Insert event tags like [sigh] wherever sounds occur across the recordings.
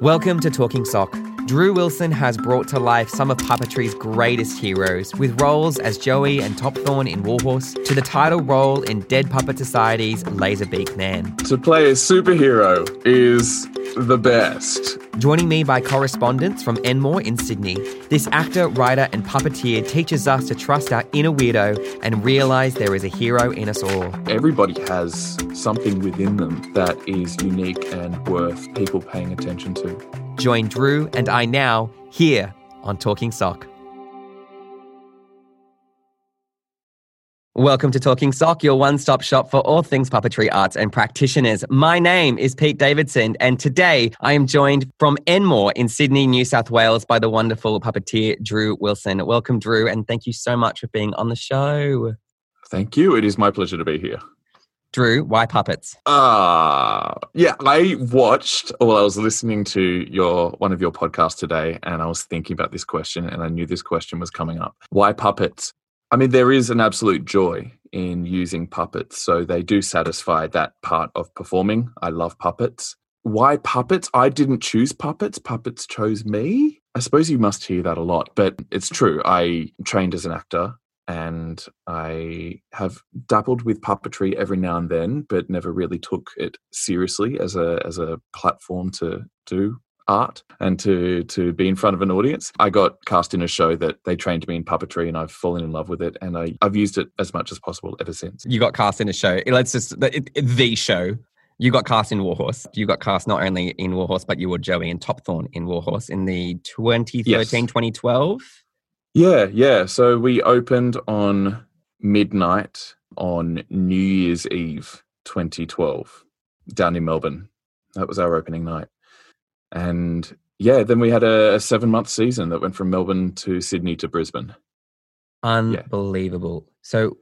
Welcome to Talking Sock. Drew Wilson has brought to life some of puppetry's greatest heroes, with roles as Joey and Topthorn in Warhorse, to the title role in Dead Puppet Society's Laserbeak Man. To play a superhero is the best. Joining me by correspondence from Enmore in Sydney, this actor, writer, and puppeteer teaches us to trust our inner weirdo and realize there is a hero in us all. Everybody has something within them that is unique and worth people paying attention to. Join Drew and I now here on Talking Sock. Welcome to Talking Sock, your one stop shop for all things puppetry, arts, and practitioners. My name is Pete Davidson, and today I am joined from Enmore in Sydney, New South Wales, by the wonderful puppeteer Drew Wilson. Welcome, Drew, and thank you so much for being on the show. Thank you. It is my pleasure to be here. Drew, why puppets? Ah, uh, yeah. I watched while I was listening to your one of your podcasts today, and I was thinking about this question, and I knew this question was coming up. Why puppets? I mean, there is an absolute joy in using puppets, so they do satisfy that part of performing. I love puppets. Why puppets? I didn't choose puppets. Puppets chose me. I suppose you must hear that a lot, but it's true. I trained as an actor and I have dabbled with puppetry every now and then, but never really took it seriously as a as a platform to do art and to to be in front of an audience. I got cast in a show that they trained me in puppetry, and I've fallen in love with it, and I, I've used it as much as possible ever since. You got cast in a show. Let's just the, the show. You got cast in Warhorse. You got cast not only in Warhorse, but you were Joey and Topthorn in Warhorse in the 2013 yes. 2012 yeah, yeah. So we opened on midnight on New Year's Eve 2012 down in Melbourne. That was our opening night. And yeah, then we had a, a seven month season that went from Melbourne to Sydney to Brisbane. Unbelievable. Yeah. So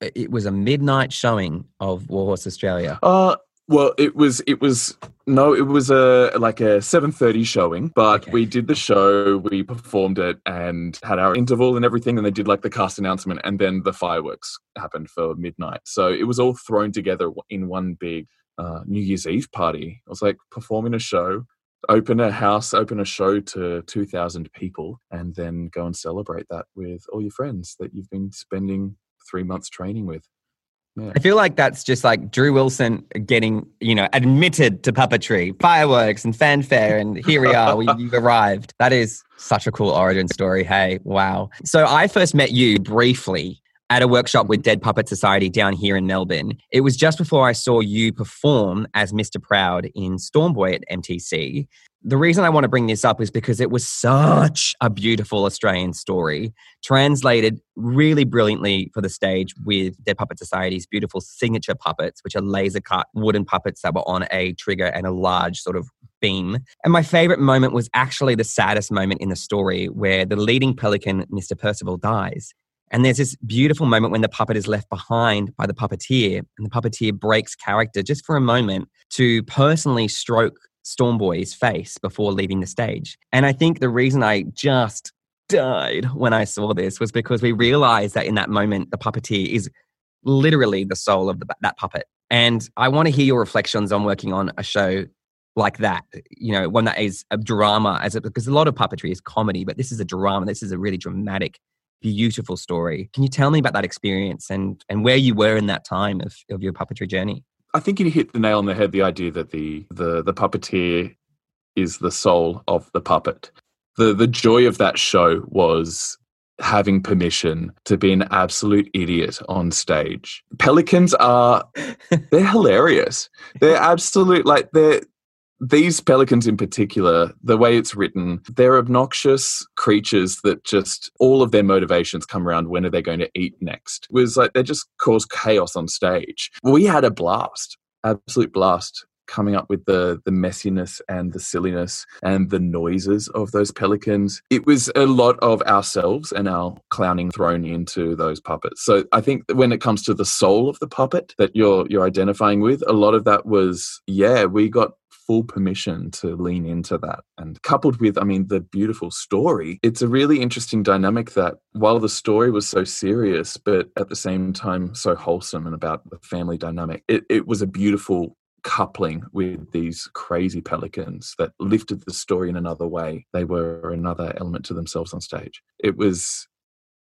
it was a midnight showing of Warhorse Australia. Uh, well, it was it was no, it was a like a seven thirty showing, but okay. we did the show, we performed it, and had our interval and everything, and they did like the cast announcement, and then the fireworks happened for midnight. So it was all thrown together in one big uh, New Year's Eve party. It was like performing a show, open a house, open a show to two thousand people, and then go and celebrate that with all your friends that you've been spending three months training with. Yeah. I feel like that's just like Drew Wilson getting, you know, admitted to puppetry, fireworks and fanfare, and here we are. we, [laughs] you've arrived. That is such a cool origin story. Hey, wow. So I first met you briefly at a workshop with Dead Puppet Society down here in Melbourne. It was just before I saw you perform as Mr. Proud in Stormboy at MTC the reason I want to bring this up is because it was such a beautiful Australian story, translated really brilliantly for the stage with Dead Puppet Society's beautiful signature puppets, which are laser cut wooden puppets that were on a trigger and a large sort of beam. And my favorite moment was actually the saddest moment in the story where the leading pelican, Mr. Percival, dies. And there's this beautiful moment when the puppet is left behind by the puppeteer, and the puppeteer breaks character just for a moment to personally stroke Stormboy's face before leaving the stage. And I think the reason I just died when I saw this was because we realized that in that moment, the puppeteer is literally the soul of the, that puppet. And I want to hear your reflections on working on a show like that, you know, one that is a drama, as because a lot of puppetry is comedy, but this is a drama. This is a really dramatic, beautiful story. Can you tell me about that experience and and where you were in that time of, of your puppetry journey? I think you hit the nail on the head. The idea that the the the puppeteer is the soul of the puppet. The the joy of that show was having permission to be an absolute idiot on stage. Pelicans are [laughs] they're hilarious. They're absolute like they're these pelicans in particular, the way it's written, they're obnoxious creatures that just all of their motivations come around when are they going to eat next. It was like they just cause chaos on stage. We had a blast, absolute blast coming up with the the messiness and the silliness and the noises of those pelicans. It was a lot of ourselves and our clowning thrown into those puppets. So I think when it comes to the soul of the puppet that you're you're identifying with, a lot of that was yeah, we got full permission to lean into that. And coupled with, I mean, the beautiful story, it's a really interesting dynamic that while the story was so serious, but at the same time so wholesome and about the family dynamic, it, it was a beautiful coupling with these crazy pelicans that lifted the story in another way. They were another element to themselves on stage. It was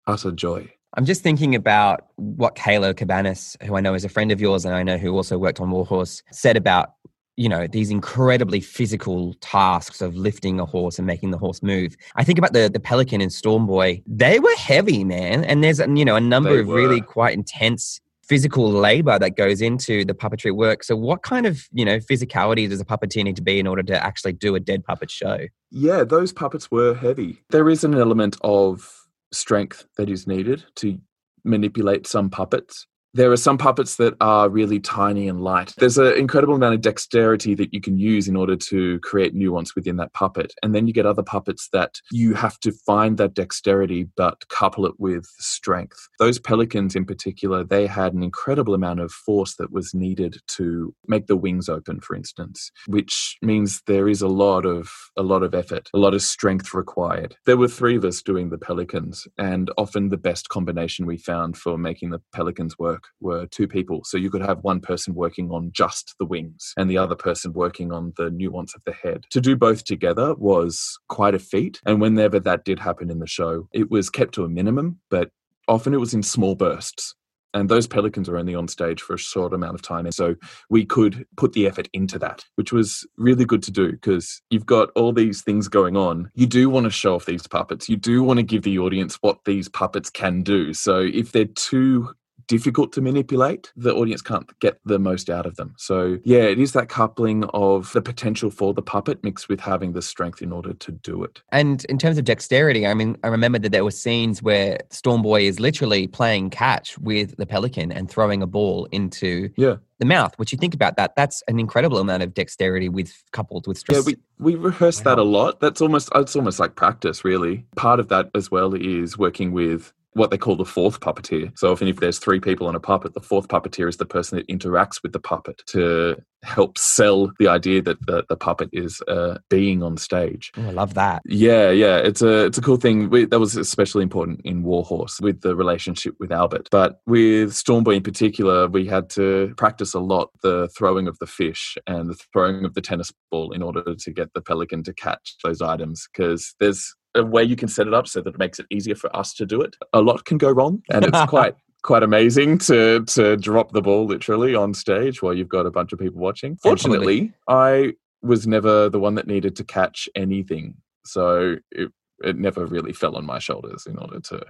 utter joy. I'm just thinking about what Kayla Cabanis, who I know is a friend of yours and I know who also worked on Warhorse, said about you know these incredibly physical tasks of lifting a horse and making the horse move. I think about the the pelican and storm boy they were heavy man. And there's you know a number they of were. really quite intense physical labor that goes into the puppetry work. So what kind of you know physicality does a puppeteer need to be in order to actually do a dead puppet show? Yeah those puppets were heavy. There is an element of strength that is needed to manipulate some puppets there are some puppets that are really tiny and light. There's an incredible amount of dexterity that you can use in order to create nuance within that puppet. And then you get other puppets that you have to find that dexterity but couple it with strength. Those pelicans in particular, they had an incredible amount of force that was needed to make the wings open, for instance, which means there is a lot of a lot of effort, a lot of strength required. There were three of us doing the pelicans, and often the best combination we found for making the pelicans work work were two people. So you could have one person working on just the wings and the other person working on the nuance of the head. To do both together was quite a feat. And whenever that did happen in the show, it was kept to a minimum, but often it was in small bursts and those pelicans were only on stage for a short amount of time and so we could put the effort into that which was really good to do because you've got all these things going on you do want to show off these puppets you do want to give the audience what these puppets can do so if they're too difficult to manipulate, the audience can't get the most out of them. So, yeah, it is that coupling of the potential for the puppet mixed with having the strength in order to do it. And in terms of dexterity, I mean, I remember that there were scenes where Stormboy is literally playing catch with the pelican and throwing a ball into yeah. the mouth. Which you think about that, that's an incredible amount of dexterity with coupled with stress. Yeah, we, we rehearse wow. that a lot. That's almost it's almost like practice, really. Part of that as well is working with what they call the fourth puppeteer. So often if there's three people on a puppet, the fourth puppeteer is the person that interacts with the puppet to help sell the idea that the, the puppet is uh, being on stage. Oh, I love that. Yeah, yeah, it's a it's a cool thing. We, that was especially important in Warhorse with the relationship with Albert. But with Stormboy in particular, we had to practice a lot the throwing of the fish and the throwing of the tennis ball in order to get the pelican to catch those items because there's a way you can set it up so that it makes it easier for us to do it. A lot can go wrong, and it's [laughs] quite quite amazing to to drop the ball literally on stage while you've got a bunch of people watching. Fortunately, I was never the one that needed to catch anything, so it it never really fell on my shoulders in order to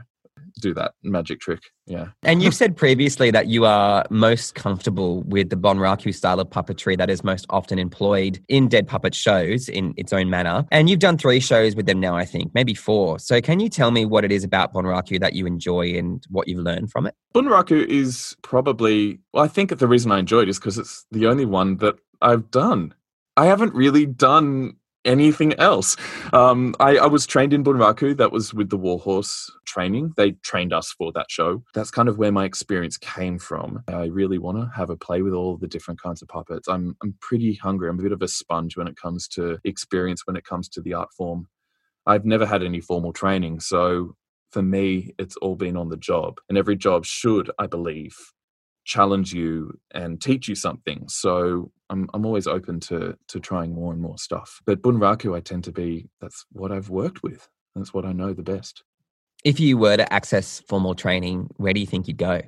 do that magic trick. Yeah. And you've [laughs] said previously that you are most comfortable with the Bunraku style of puppetry that is most often employed in dead puppet shows in its own manner. And you've done three shows with them now, I think, maybe four. So can you tell me what it is about Bunraku that you enjoy and what you've learned from it? Bunraku is probably, well, I think the reason I enjoy it is because it's the only one that I've done. I haven't really done anything else. Um, I, I, was trained in Bunraku. That was with the Warhorse training. They trained us for that show. That's kind of where my experience came from. I really want to have a play with all the different kinds of puppets. I'm I'm pretty hungry. I'm a bit of a sponge when it comes to experience. When it comes to the art form, I've never had any formal training, so for me, it's all been on the job. And every job should, I believe, challenge you and teach you something. So I'm I'm always open to to trying more and more stuff. But Bunraku I tend to be that's what I've worked with. That's what I know the best. If you were to access formal training, where do you think you'd go?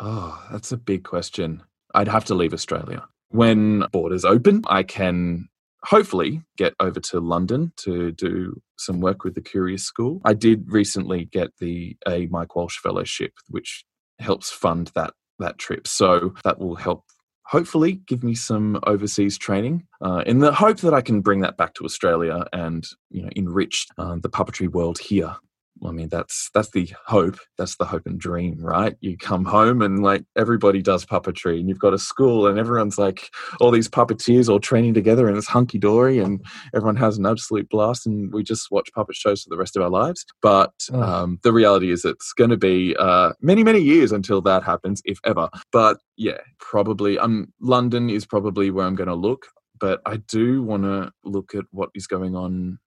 Oh, that's a big question. I'd have to leave Australia. When borders open, I can hopefully get over to London to do some work with the Curious School. I did recently get the a Mike Walsh Fellowship, which helps fund that that trip. So that will help hopefully give me some overseas training uh, in the hope that I can bring that back to Australia and you know enrich uh, the puppetry world here I mean, that's that's the hope. That's the hope and dream, right? You come home and like everybody does puppetry, and you've got a school, and everyone's like all these puppeteers all training together, and it's hunky dory, and everyone has an absolute blast, and we just watch puppet shows for the rest of our lives. But oh. um, the reality is, it's going to be uh, many, many years until that happens, if ever. But yeah, probably. Um, London is probably where I'm going to look, but I do want to look at what is going on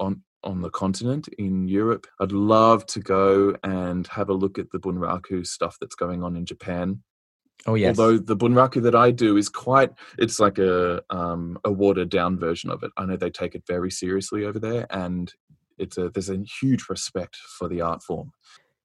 on on the continent in Europe. I'd love to go and have a look at the Bunraku stuff that's going on in Japan. Oh yes. Although the bunraku that I do is quite, it's like a um, a watered down version of it. I know they take it very seriously over there, and it's a there's a huge respect for the art form.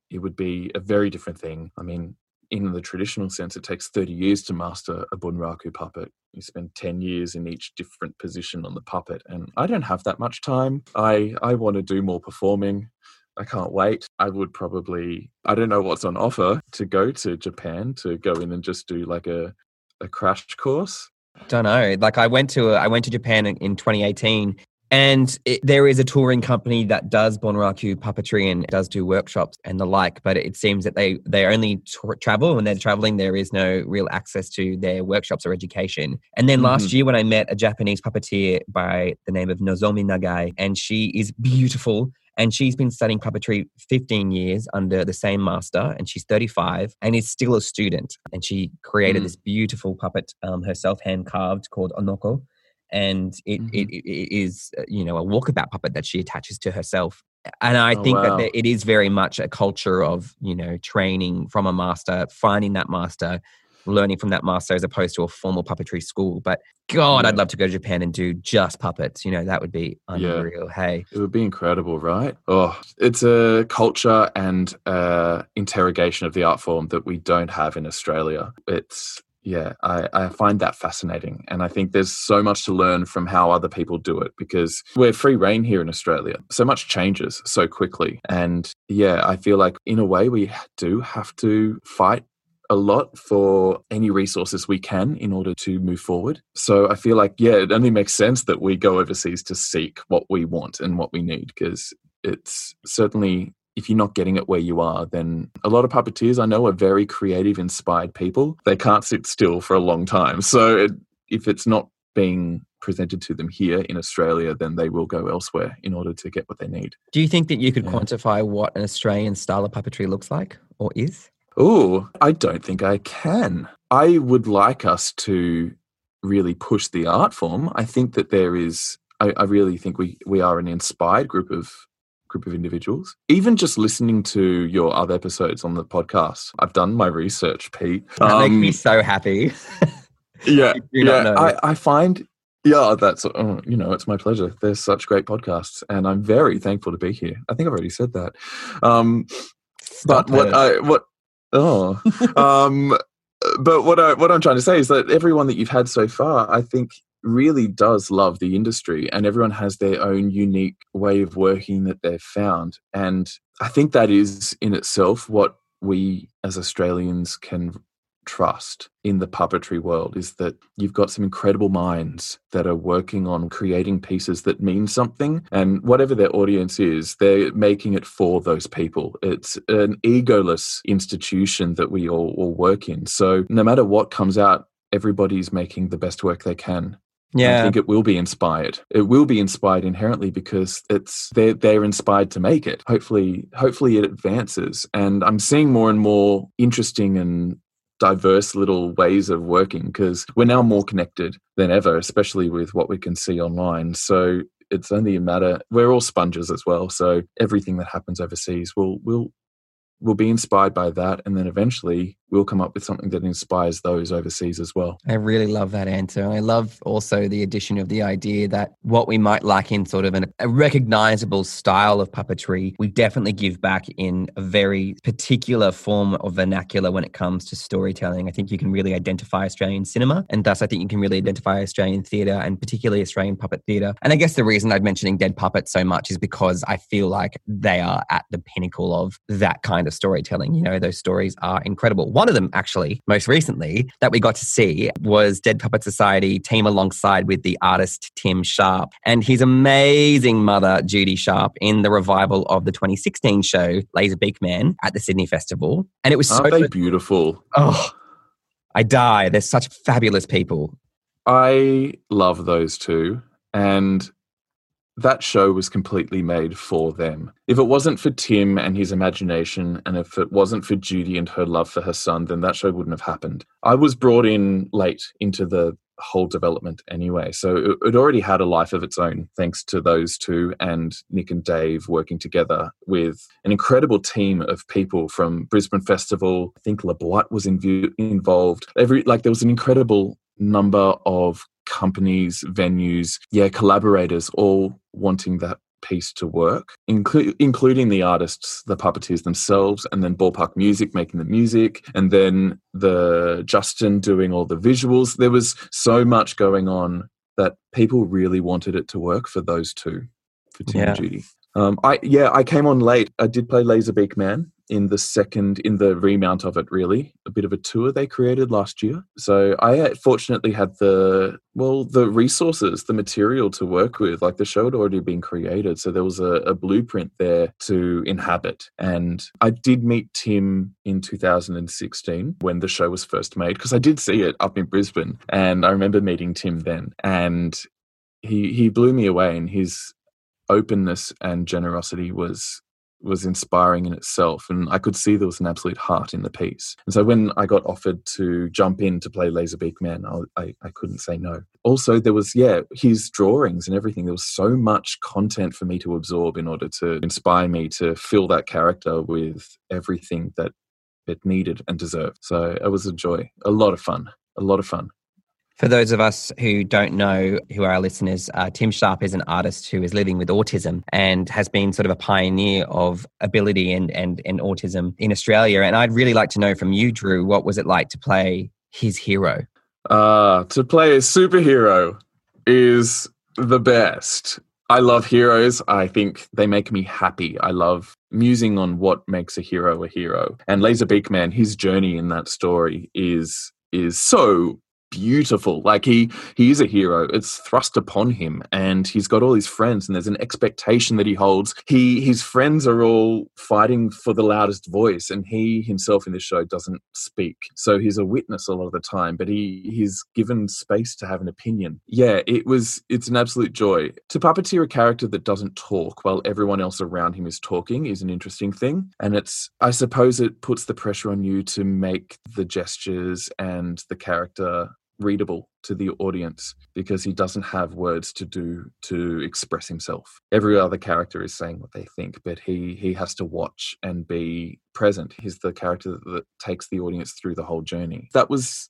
It would be a very different thing. I mean, in the traditional sense, it takes 30 years to master a bunraku puppet. You spend 10 years in each different position on the puppet, and I don't have that much time. I I want to do more performing. I can't wait. I would probably, I don't know what's on offer to go to Japan to go in and just do like a, a crash course. Don't know. Like I went to I went to Japan in, in 2018 and it, there is a touring company that does Bunraku puppetry and does do workshops and the like. But it seems that they they only tra- travel when they're traveling. There is no real access to their workshops or education. And then mm-hmm. last year, when I met a Japanese puppeteer by the name of Nozomi Nagai, and she is beautiful and she's been studying puppetry 15 years under the same master, and she's 35 and is still a student. And she created mm. this beautiful puppet um, herself, hand carved, called Onoko. And it, mm-hmm. it, it is, uh, you know, a walkabout puppet that she attaches to herself. And I oh, think wow. that it is very much a culture of, you know, training from a master, finding that master, learning from that master as opposed to a formal puppetry school. But God, yeah. I'd love to go to Japan and do just puppets. You know, that would be unreal. Yeah. Hey, it would be incredible, right? Oh, it's a culture and uh, interrogation of the art form that we don't have in Australia. It's yeah, I, I, find that fascinating. And I think there's so much to learn from how other people do it because we're free reign here in Australia. So much changes so quickly. And yeah, I feel like in a way we do have to fight a lot for any resources we can in order to move forward. So I feel like, yeah, it only makes sense that we go overseas to seek what we want and what we need because it's certainly if you're not getting it where you are, then a lot of puppeteers I know are very creative, inspired people. They can't sit still for a long time. So it, if it's not being presented to them here in Australia, then they will go elsewhere in order to get what they need. Do you think that you could yeah. quantify what an Australian style of puppetry looks like or is? Oh, I don't think I can. I would like us to really push the art form. I think that there is. I, I really think we we are an inspired group of group of individuals. Even just listening to your other episodes on the podcast, I've done my research, Pete. That um, makes me so happy. [laughs] yeah, yeah. I, I find yeah, that's uh, you know, it's my pleasure. There's such great podcasts, and I'm very thankful to be here. I think I've already said that. Um, but what I what Oh, [laughs] um, but what I what I'm trying to say is that everyone that you've had so far, I think, really does love the industry, and everyone has their own unique way of working that they've found, and I think that is in itself what we as Australians can trust in the puppetry world is that you've got some incredible minds that are working on creating pieces that mean something and whatever their audience is they're making it for those people. It's an egoless institution that we all, all work in so no matter what comes out everybody's making the best work they can yeah. I think it will be inspired. It will be inspired inherently because it's they're they're inspired to make it. Hopefully, hopefully it advances. And I'm seeing more and more interesting and diverse little ways of working because we're now more connected than ever, especially with what we can see online. So it's only a matter we're all sponges as well. So everything that happens overseas will will will be inspired by that and then eventually we'll come up with something that inspires those overseas as well. I really love that answer. I love also the addition of the idea that what we might lack in sort of an, a recognizable style of puppetry, we definitely give back in a very particular form of vernacular when it comes to storytelling. I think you can really identify Australian cinema, and thus I think you can really identify Australian theatre and particularly Australian puppet theatre. And I guess the reason I'm mentioning Dead Puppets so much is because I feel like they are at the pinnacle of that kind of storytelling. You know, those stories are incredible. One of them, actually, most recently, that we got to see was Dead Puppet Society team alongside with the artist Tim Sharp and his amazing mother, Judy Sharp, in the revival of the 2016 show Laser Beak Man at the Sydney Festival. And it was Aren't so they beautiful. Oh, I die. They're such fabulous people. I love those two. And that show was completely made for them. If it wasn't for Tim and his imagination, and if it wasn't for Judy and her love for her son, then that show wouldn't have happened. I was brought in late into the whole development anyway. So it, it already had a life of its own, thanks to those two and Nick and Dave working together with an incredible team of people from Brisbane Festival. I think La Boite was in, involved. Every like there was an incredible number of companies, venues, yeah, collaborators all wanting that piece to work, inclu- including the artists, the puppeteers themselves, and then Ballpark Music making the music, and then the Justin doing all the visuals. There was so much going on that people really wanted it to work for those two, for Tim yeah. and Judy. Um, I yeah, I came on late. I did play Laserbeak Man in the second in the remount of it. Really, a bit of a tour they created last year. So I uh, fortunately had the well the resources, the material to work with. Like the show had already been created, so there was a, a blueprint there to inhabit. And I did meet Tim in 2016 when the show was first made because I did see it up in Brisbane, and I remember meeting Tim then and he he blew me away and his openness and generosity was was inspiring in itself and i could see there was an absolute heart in the piece. And so when i got offered to jump in to play laserbeak man I, I, I, couldn't say no. Also there was yeah his drawings and everything. There was so much content for me to absorb in order to inspire me to fill that character with everything that it needed and deserved. So it was a joy. A lot of fun. A lot of fun for those of us who don't know who are our listeners, uh, Tim Sharp is an artist who is living with autism and has been sort of a pioneer of ability and, and, and autism in Australia. And I'd really like to know from you, Drew, what was it like to play his hero? Uh, to play a superhero is the best. I love heroes. I think they make me happy. I love musing on what makes a hero a hero. And Laserbeak Man, his journey in that story is is so beautiful. Like he he is a hero. It's thrust upon him, and he's got all his friends, and there's an expectation that he holds. He his friends are all fighting for the loudest voice, and he himself in this show doesn't speak. So he's a witness a lot of the time, but he he's given space to have an opinion. Yeah, it was it's an absolute joy to puppeteer a character that doesn't talk while everyone else around him is talking is an interesting thing, and it's I suppose it puts the pressure on you to make the gestures and the character readable to the audience because he doesn't have words to do to express himself. Every other character is saying what they think but he he has to watch and be present. He's the character that, that takes the audience through the whole journey. That was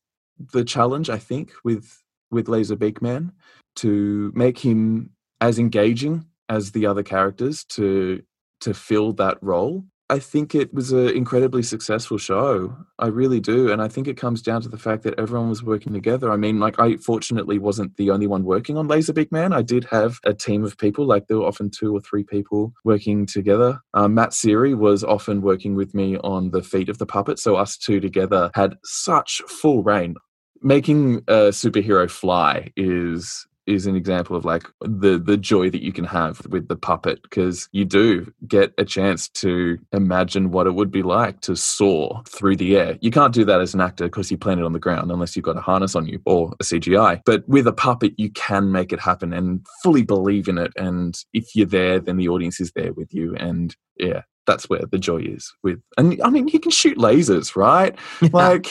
the challenge i think with with laserbeak man to make him as engaging as the other characters to to fill that role I think it was an incredibly successful show. I really do. And I think it comes down to the fact that everyone was working together. I mean, like, I fortunately wasn't the only one working on Laserbeak Man. I did have a team of people, like, there were often two or three people working together. Um, Matt Siri was often working with me on the feet of the puppet. So, us two together had such full reign. Making a superhero fly is is an example of like the the joy that you can have with the puppet because you do get a chance to imagine what it would be like to soar through the air. You can't do that as an actor because you plan it on the ground unless you've got a harness on you or a CGI. But with a puppet, you can make it happen and fully believe in it. And if you're there, then the audience is there with you. And yeah, that's where the joy is with and i mean you can shoot lasers right [laughs] like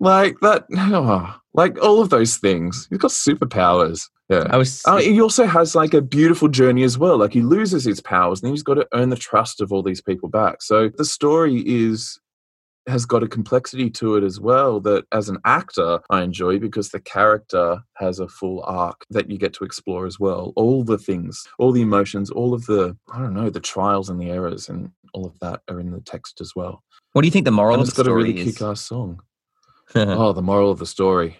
like that, oh, like all of those things. He's got superpowers. Yeah. I was. Uh, he also has like a beautiful journey as well. Like he loses his powers, and then he's got to earn the trust of all these people back. So the story is has got a complexity to it as well that as an actor I enjoy because the character has a full arc that you get to explore as well. All the things, all the emotions, all of the I don't know, the trials and the errors and all of that are in the text as well. What do you think the moral and of the story is? got a really kick-ass song. [laughs] oh, the moral of the story.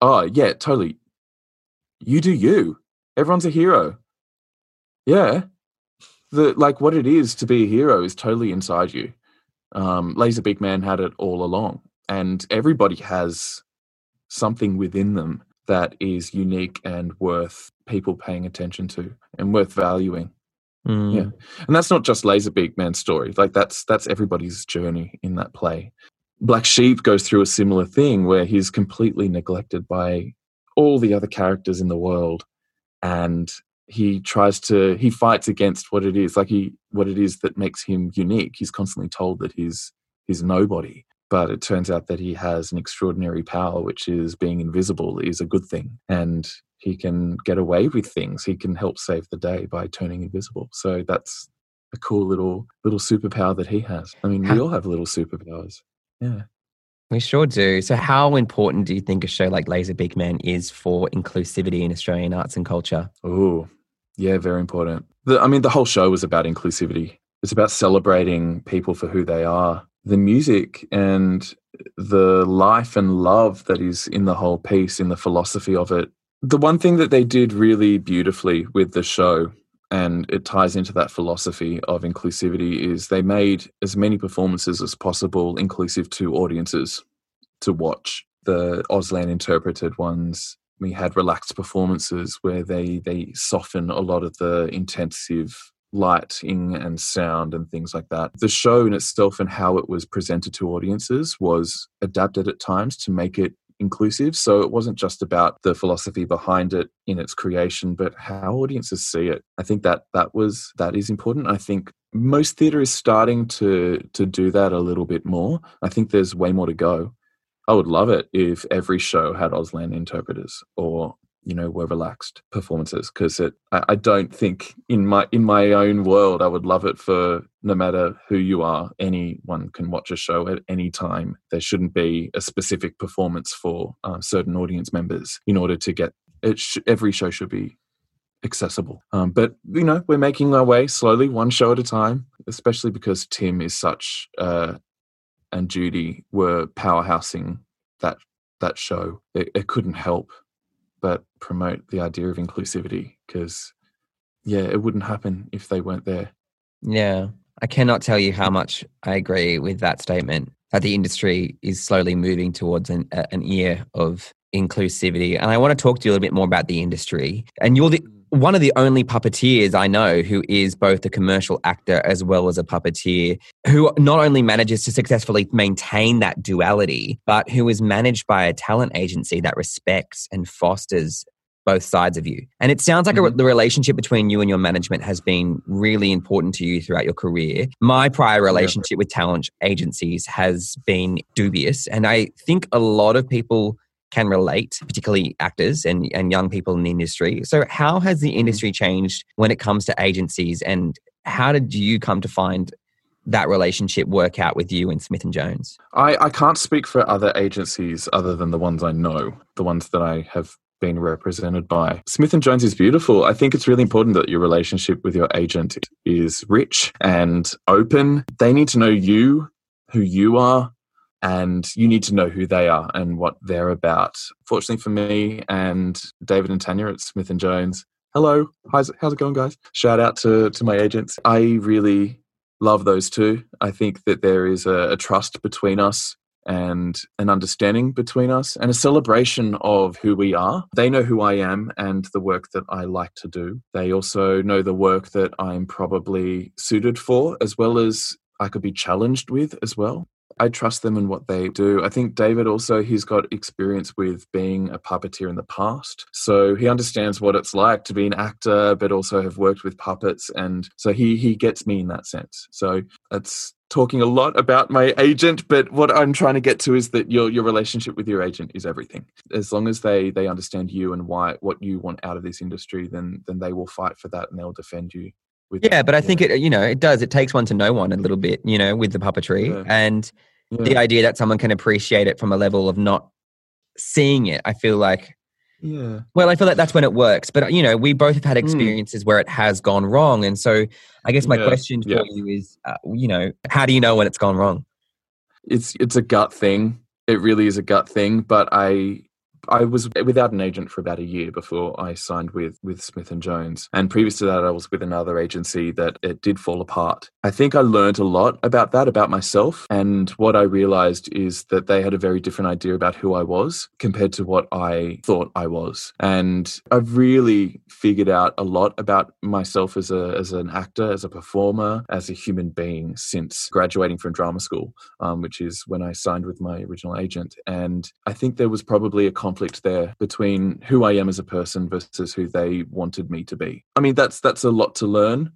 Oh, yeah, totally. You do you. Everyone's a hero. Yeah. The like what it is to be a hero is totally inside you. Um, Laserbeak Man had it all along, and everybody has something within them that is unique and worth people paying attention to and worth valuing. Mm. Yeah, and that's not just Laserbeak Man's story. Like that's that's everybody's journey in that play. Black Sheep goes through a similar thing where he's completely neglected by all the other characters in the world and he tries to he fights against what it is like he what it is that makes him unique he's constantly told that he's he's nobody but it turns out that he has an extraordinary power, which is being invisible is a good thing. And he can get away with things. He can help save the day by turning invisible. So that's a cool little little superpower that he has. I mean, we all have little superpowers. Yeah. We sure do. So, how important do you think a show like Laser Beak Man is for inclusivity in Australian arts and culture? Oh, yeah, very important. The, I mean, the whole show was about inclusivity. It's about celebrating people for who they are. The music and the life and love that is in the whole piece, in the philosophy of it. The one thing that they did really beautifully with the show and it ties into that philosophy of inclusivity is they made as many performances as possible inclusive to audiences to watch the auslan interpreted ones we had relaxed performances where they they soften a lot of the intensive lighting and sound and things like that. The show in itself and how it was presented to audiences was adapted at times to make it inclusive. So it wasn't just about the philosophy behind it in its creation, but how audiences see it. I think that that was that is important. I think most theatre is starting to to do that a little bit more. I think there's way more to go. I would love it if every show had Auslan interpreters or you know were relaxed performances because it I, I, don't think in my in my own world i would love it for no matter who you are anyone can watch a show at any time. There shouldn't be a specific performance for uh, certain audience members in order to get it sh- every show should be accessible. Um, but you know we're making our way slowly one show at a time especially because tim is such uh, and judy were powerhousing that that show. It, it couldn't help but promote the idea of inclusivity because yeah it wouldn't happen if they weren't there. Yeah i cannot tell you how much i agree with that statement that the industry is slowly moving towards an, an ear of inclusivity and i want to talk to you a little bit more about the industry and you're the one of the only puppeteers I know who is both a commercial actor as well as a puppeteer, who not only manages to successfully maintain that duality, but who is managed by a talent agency that respects and fosters both sides of you. And it sounds like mm-hmm. a, the relationship between you and your management has been really important to you throughout your career. My prior relationship yeah. with talent agencies has been dubious. And I think a lot of people can relate, particularly actors and, and young people in the industry. So, how has the mm-hmm. industry changed when it comes to agencies, and how did you come to find that relationship work out with you and Smith and Jones? I, I can't speak for other agencies other than the ones I know, the ones that I have been represented by. Smith and Jones is beautiful. I think it's really important that your relationship with your agent is rich and open. They need to know you, who you are, and you need to know who they are and what they're about. Fortunately for me and David and Tanya at Smith and Jones, hello, how's it, how's it going, guys? Shout out to to my agents. I really love those two. I think that there is a, a trust between us and an understanding between us and a celebration of who we are. They know who I am and the work that I like to do. They also know the work that I'm probably suited for, as well as I could be challenged with as well. I trust them and what they do. I think David also he's got experience with being a puppeteer in the past. So he understands what it's like to be an actor but also have worked with puppets and so he he gets me in that sense. So that's talking a lot about my agent, but what I'm trying to get to is that your your relationship with your agent is everything. As long as they they understand you and why what you want out of this industry, then then they will fight for that and they'll defend you yeah, but I think it, you know, it does. It takes one to know one a little bit, you know, with the puppetry yeah. and yeah. the idea that someone can appreciate it from a level of not seeing it. I feel like, yeah. Well, I feel like that's when it works. But you know, we both have had hmm. experiences mm. where it has gone wrong, and so I guess my yeah. question for you is, uh, you know, how do you know when it's gone wrong? It's it's a gut thing. It really is a gut thing. But I I was without an agent for about a year before I signed with with Smith and Jones, and previous to that, I was with another agency that it did fall apart. I think I learned a lot about that about myself, and what I realized is that they had a very different idea about who I was compared to what I thought I was, and I've really figured out a lot about myself as a as an actor, as a performer, as a human being since graduating from drama school, um, which is when I signed with my original agent, and I think there was probably a conflict there between who I am as a person versus who they wanted me to be. I mean, that's that's a lot to learn.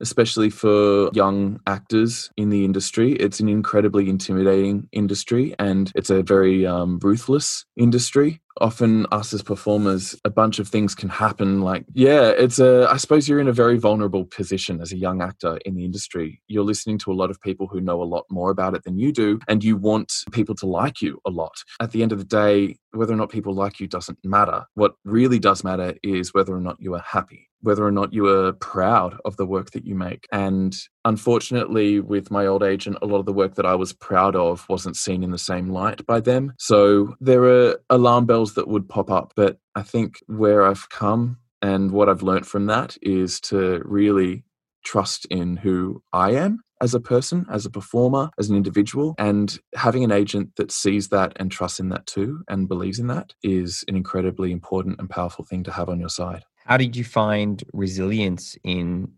Especially for young actors in the industry. It's an incredibly intimidating industry and it's a very um, ruthless industry. Often us as performers a bunch of things can happen like yeah it's a i suppose you're in a very vulnerable position as a young actor in the industry. You're listening to a lot of people who know a lot more about it than you do and you want people to like you a lot. At the end of the day whether or not people like you doesn't matter. What really does matter is whether or not you are happy whether or not you are proud of the work that you make. And unfortunately, with my old agent, a lot of the work that I was proud of wasn't seen in the same light by them. So there are alarm bells that would pop up. But I think where I've come and what I've learned from that is to really trust in who I am as a person, as a performer, as an individual. And having an agent that sees that and trusts in that too and believes in that is an incredibly important and powerful thing to have on your side. How did you find resilience in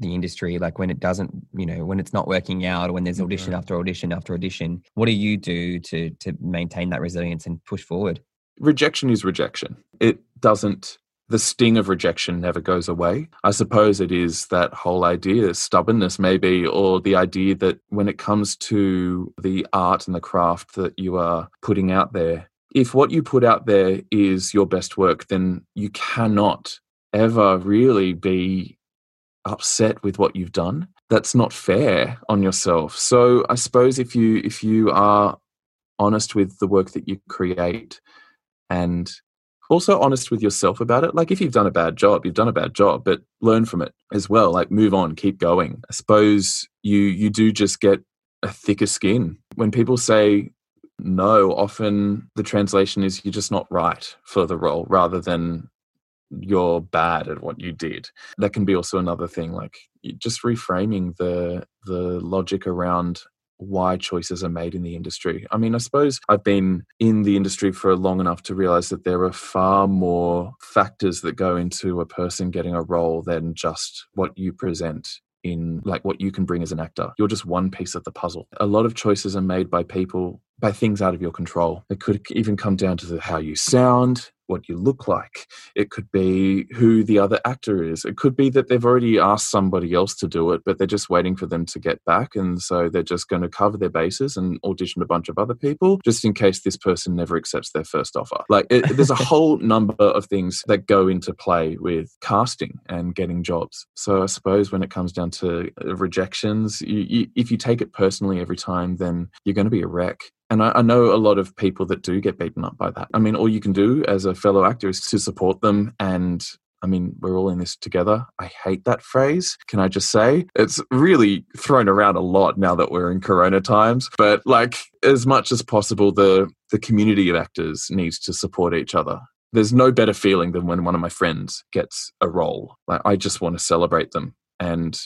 the industry? Like when it doesn't you know when it's not working out or when there's audition mm-hmm. after audition after audition what do you do to to maintain that resilience and push forward? Rejection is rejection. It doesn't the sting of rejection never goes away. I suppose it is that whole idea, stubbornness maybe, or the idea that when it comes to the art and the craft that you are putting out there, if what you put out there is your best work, then you cannot ever really be upset with what you've done that's not fair on yourself. So i suppose if you if you are honest with the work that you create and also honest with yourself about it like if you've done a bad job you've done a bad job but learn from it as well like move on keep going. I suppose you you do just get a thicker skin. When people say no often the translation is you're just not right for the role rather than you're bad at what you did that can be also another thing like just reframing the the logic around why choices are made in the industry. I mean, I suppose I've been in the industry for long enough to realize that there are far more factors that go into a person getting a role than just what you present in like what you can bring as an actor. You're just one piece of the puzzle. A lot of choices are made by people by things out of your control. It could even come down to the, how you sound, what you look like. It could be who the other actor is. It could be that they've already asked somebody else to do it, but they're just waiting for them to get back. And so they're just going to cover their bases and audition a bunch of other people just in case this person never accepts their first offer. Like it, there's a [laughs] whole number of things that go into play with casting and getting jobs. So I suppose when it comes down to uh, rejections, you, you, if you take it personally every time, then you're going to be a wreck. And I, I, know a lot of people that do get beaten up by that. I mean, all you can do as a fellow actor is to support them. And I mean, we're all in this together. I hate that phrase. Can I just say? It's really thrown around a lot now that we're in Corona times. But like, as much as possible, the, the community of actors needs to support each other. There's no better feeling than when one of my friends gets a role. Like, I just want to celebrate them. And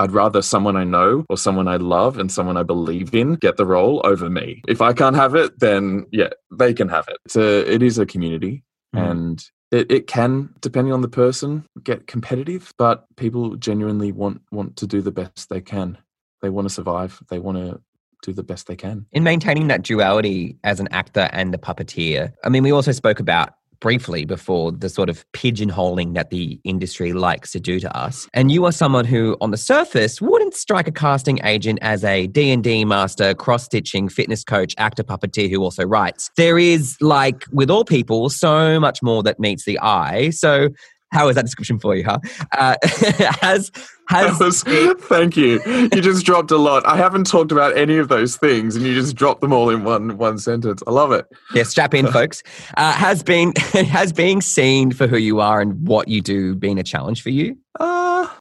I'd rather someone I know or someone I love and someone I believe in get the role over me. If I can't have it, then yeah, they can have it. It's a, it is a community mm. and it, it can, depending on the person, get competitive, but people genuinely want, want to do the best they can. They want to survive. They want to do the best they can. In maintaining that duality as an actor and a puppeteer, I mean, we also spoke about briefly before the sort of pigeonholing that the industry likes to do to us. And you are someone who on the surface wouldn't strike a casting agent as a D&D master, cross-stitching fitness coach, actor puppeteer who also writes. There is like with all people so much more that meets the eye. So how is that description for you, huh? Uh, [laughs] has was, [laughs] thank you. You just dropped a lot. I haven't talked about any of those things, and you just dropped them all in one one sentence. I love it. Yeah, strap in, folks. Uh, has been [laughs] has being seen for who you are and what you do been a challenge for you? Uh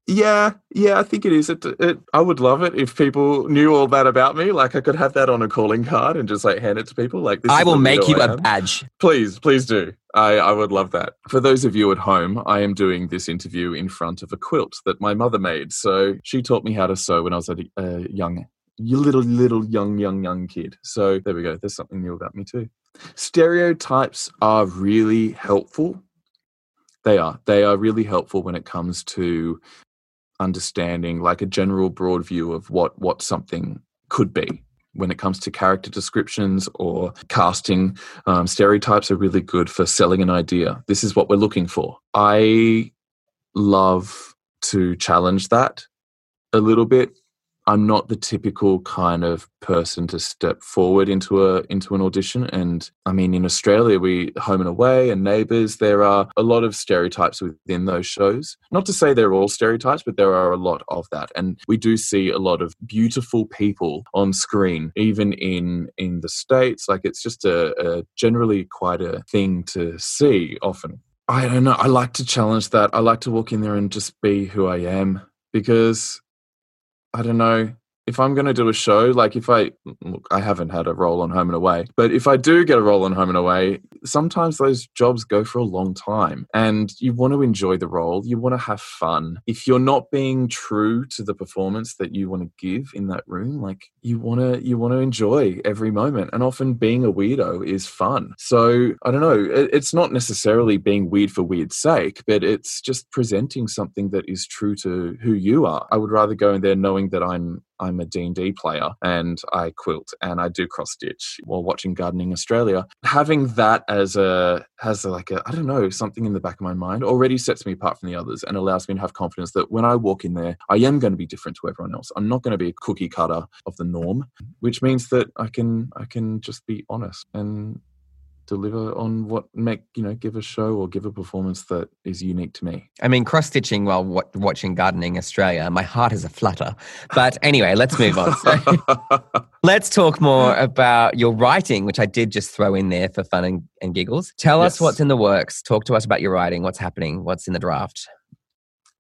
yeah, yeah. I think it is. It, it. I would love it if people knew all that about me. Like I could have that on a calling card and just like hand it to people. Like I will make you a badge. Please, please do. I, I would love that. For those of you at home, I am doing this interview in front of a quilt that my mother made. So she taught me how to sew when I was a, a young, little, little, young, young, young kid. So there we go. There's something new about me too. Stereotypes are really helpful. They are. They are really helpful when it comes to understanding like a general broad view of what what something could be when it comes to character descriptions or casting, um, stereotypes are really good for selling an idea. This is what we're looking for. I love to challenge that a little bit. I'm not the typical kind of person to step forward into a into an audition. And I mean, in Australia, we Home and Away and Neighbours. There are a lot of stereotypes within those shows. Not to say they're all stereotypes, but there are a lot of that. And we do see a lot of beautiful people on screen, even in in the states. Like it's just a, a generally quite a thing to see often. I don't know. I like to challenge that. I like to walk in there and just be who I am because I don't know if I'm going to do a show, like if I look, I haven't had a role on Home and Away, but if I do get a role on Home and Away, sometimes those jobs go for a long time and you want to enjoy the role. You want to have fun. If you're not being true to the performance that you want to give in that room, like you want to, you want to enjoy every moment. And often being a weirdo is fun. So I don't know. It's not necessarily being weird for weird's sake, but it's just presenting something that is true to who you are. I would rather go in there knowing that I'm I'm a D&D player and I quilt and I do cross stitch while watching Gardening Australia. Having that as a has like a I don't know something in the back of my mind already sets me apart from the others and allows me to have confidence that when I walk in there I am going to be different to everyone else. I'm not going to be a cookie cutter of the norm, which means that I can I can just be honest and deliver on what make you know give a show or give a performance that is unique to me. I mean cross stitching while w- watching gardening australia my heart is a flutter. But anyway let's move on. So, [laughs] let's talk more about your writing which i did just throw in there for fun and, and giggles. Tell yes. us what's in the works. Talk to us about your writing what's happening what's in the draft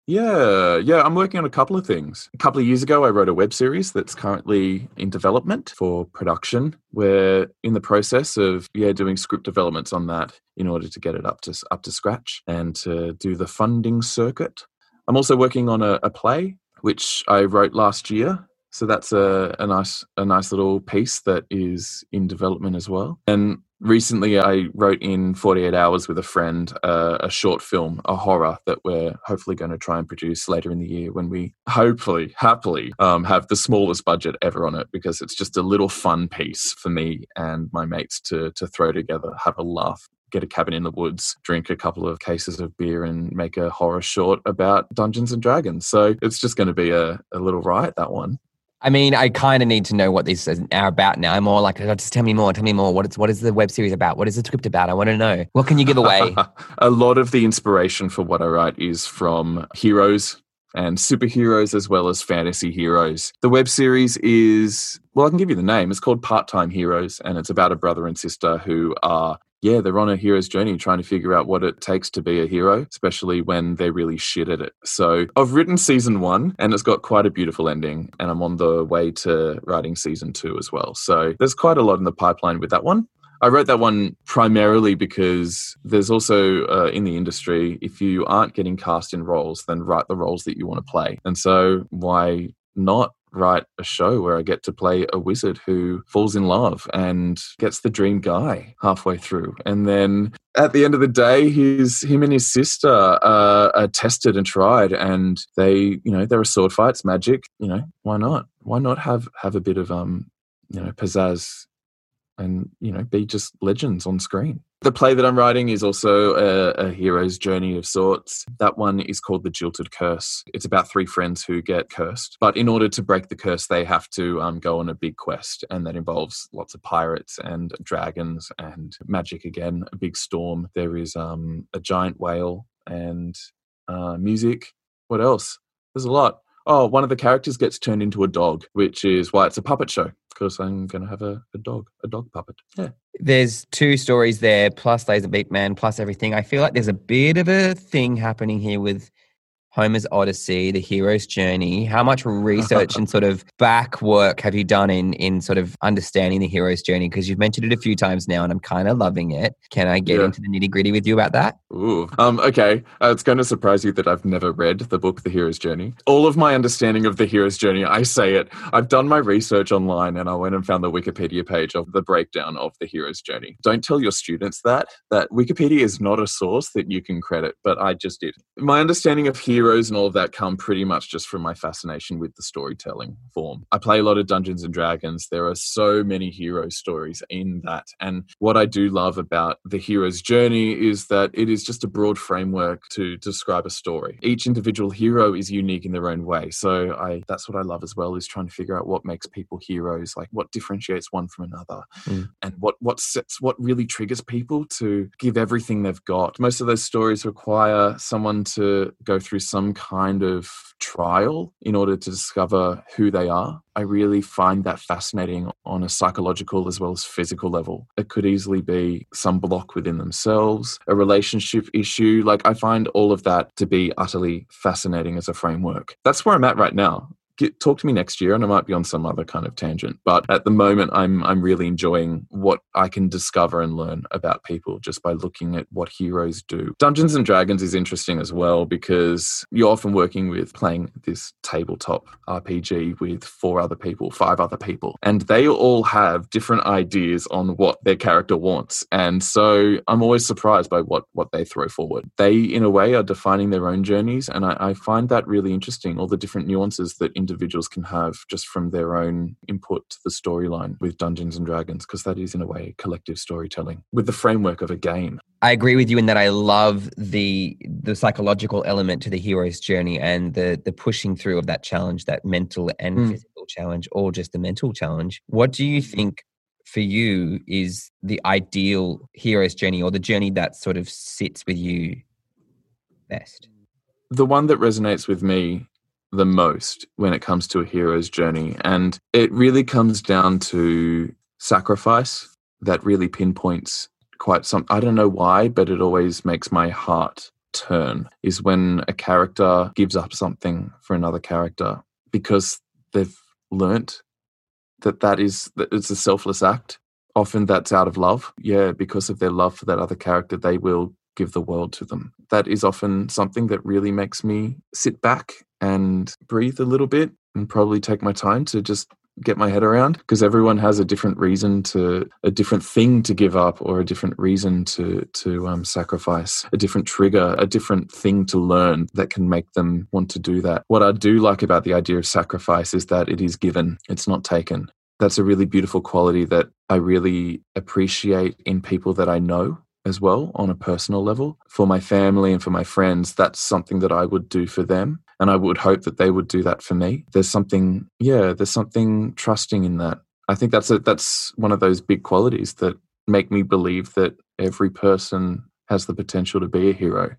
yeah, yeah, I'm working on a couple of things. A couple of years ago, I wrote a web series that's currently in development for production. We're in the process of yeah doing script developments on that in order to get it up to up to scratch and to do the funding circuit. I'm also working on a, a play which I wrote last year so that's a, a nice a nice little piece that is in development as well. And recently I wrote in 48 hours with a friend uh, a short film, a horror that we're hopefully going to try and produce later in the year when we hopefully, happily um, have the smallest budget ever on it because it's just a little fun piece for me and my mates to, to throw together, have a laugh. Get a cabin in the woods, drink a couple of cases of beer, and make a horror short about Dungeons and Dragons. So it's just going to be a, a little riot, that one. I mean, I kind of need to know what these are about now. I'm more like, oh, just tell me more. Tell me more. What is what is the web series about? What is the script about? I want to know. What can you give away? [laughs] a lot of the inspiration for what I write is from heroes and superheroes as well as fantasy heroes. The web series is well, I can give you the name. It's called Part Time Heroes, and it's about a brother and sister who are yeah, they're on a hero's journey trying to figure out what it takes to be a hero, especially when they're really shit at it. So I've written season one and it's got quite a beautiful ending, and I'm on the way to writing season two as well. So there's quite a lot in the pipeline with that one. I wrote that one primarily because there's also uh, in the industry, if you aren't getting cast in roles, then write the roles that you want to play. And so why not write a show where I get to play a wizard who falls in love and gets the dream guy halfway through. And then at the end of the day, his him and his sister uh, are tested and tried, and they, you know, there are sword fights, magic. You know, why not? Why not have have a bit of um, you know, pizzazz and you know be just legends on screen the play that i'm writing is also a, a, hero's journey of sorts. That one is called the jilted curse. It's about three friends who get cursed but in order to break the curse they have to um, go on a big quest and that involves lots of pirates and dragons and magic again a big storm. There is um, a giant whale and uh, music. What else? There's a lot oh, one of the characters gets turned into a dog, which is why it's a puppet show because I'm going to have a, a dog, a dog puppet. Yeah. There's two stories there, plus Laser Beak Man, plus everything. I feel like there's a bit of a thing happening here with Homer's Odyssey, The Hero's Journey. How much research [laughs] and sort of back work have you done in in sort of understanding the hero's journey? Because you've mentioned it a few times now, and I'm kind of loving it. Can I get yeah. into the nitty gritty with you about that? Ooh, um, okay. Uh, it's going to surprise you that I've never read the book The Hero's Journey. All of my understanding of the hero's journey, I say it. I've done my research online, and I went and found the Wikipedia page of the breakdown of the hero's journey. Don't tell your students that that Wikipedia is not a source that you can credit, but I just did. My understanding of here heroes and all of that come pretty much just from my fascination with the storytelling form. I play a lot of Dungeons and Dragons. There are so many hero stories in that. And what I do love about the hero's journey is that it is just a broad framework to describe a story. Each individual hero is unique in their own way. So I that's what I love as well is trying to figure out what makes people heroes, like what differentiates one from another mm. and what what sets what really triggers people to give everything they've got. Most of those stories require someone to go through some kind of trial in order to discover who they are. I really find that fascinating on a psychological as well as physical level. It could easily be some block within themselves, a relationship issue. Like, I find all of that to be utterly fascinating as a framework. That's where I'm at right now get, talk to me next year and I might be on some other kind of tangent. But at the moment, I'm, I'm really enjoying what I can discover and learn about people just by looking at what heroes do. Dungeons and Dragons is interesting as well because you're often working with playing this tabletop RPG with four other people, five other people, and they all have different ideas on what their character wants. And so I'm always surprised by what, what they throw forward. They, in a way, are defining their own journeys. And I, I find that really interesting, all the different nuances that individuals can have just from their own input to the storyline with Dungeons and Dragons, because that is in a way collective storytelling with the framework of a game. I agree with you in that I love the the psychological element to the hero's journey and the the pushing through of that challenge, that mental and mm. physical challenge, or just the mental challenge. What do you think for you is the ideal hero's journey or the journey that sort of sits with you best? The one that resonates with me the most when it comes to a hero's journey. And it really comes down to sacrifice that really pinpoints quite some I don't know why, but it always makes my heart turn is when a character gives up something for another character because they've learnt that that is that it's a selfless act often that's out of love yeah because of their love for that other character they will give the world to them. That is often something that really makes me sit back and breathe a little bit and probably take my time to just get my head around because everyone has a different reason to a different thing to give up or a different reason to to um, sacrifice a different trigger a different thing to learn that can make them want to do that. What i do like about the idea of sacrifice is that it is given it's not taken. That's a really beautiful quality that i really appreciate in people that i know as well on a personal level for my family and for my friends that's something that i would do for them and I would hope that they would do that for me. There's something, yeah, there's something trusting in that. I think that's a, that's one of those big qualities that make me believe that every person has the potential to be a hero.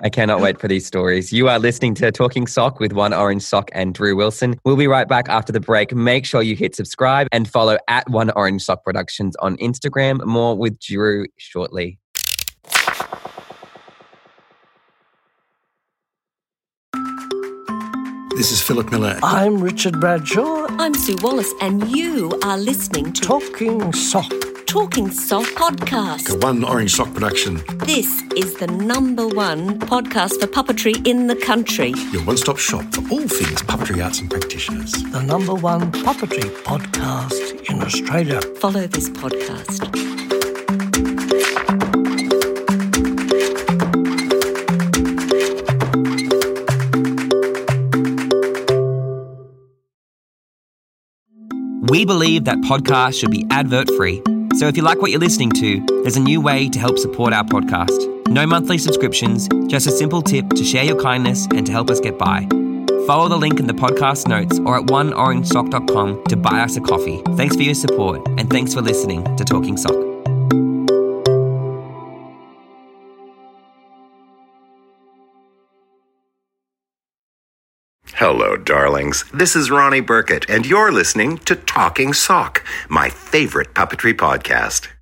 I cannot wait for these stories. You are listening to Talking Sock with One Orange Sock and Drew Wilson. We'll be right back after the break. Make sure you hit subscribe and follow at One Orange Sock Productions on Instagram. More with Drew shortly. This is Philip Miller. I'm Richard Bradshaw. I'm Sue Wallace, and you are listening to Talking Sock. Talking Sock podcast. A one Orange Sock production. This is the number one podcast for puppetry in the country. Your one stop shop for all things puppetry arts and practitioners. The number one puppetry podcast in Australia. Follow this podcast We believe that podcasts should be advert free. So if you like what you're listening to, there's a new way to help support our podcast. No monthly subscriptions, just a simple tip to share your kindness and to help us get by. Follow the link in the podcast notes or at oneorangesock.com to buy us a coffee. Thanks for your support and thanks for listening to Talking Sock. Hello, darlings. This is Ronnie Burkett, and you're listening to Talking Sock, my favorite puppetry podcast.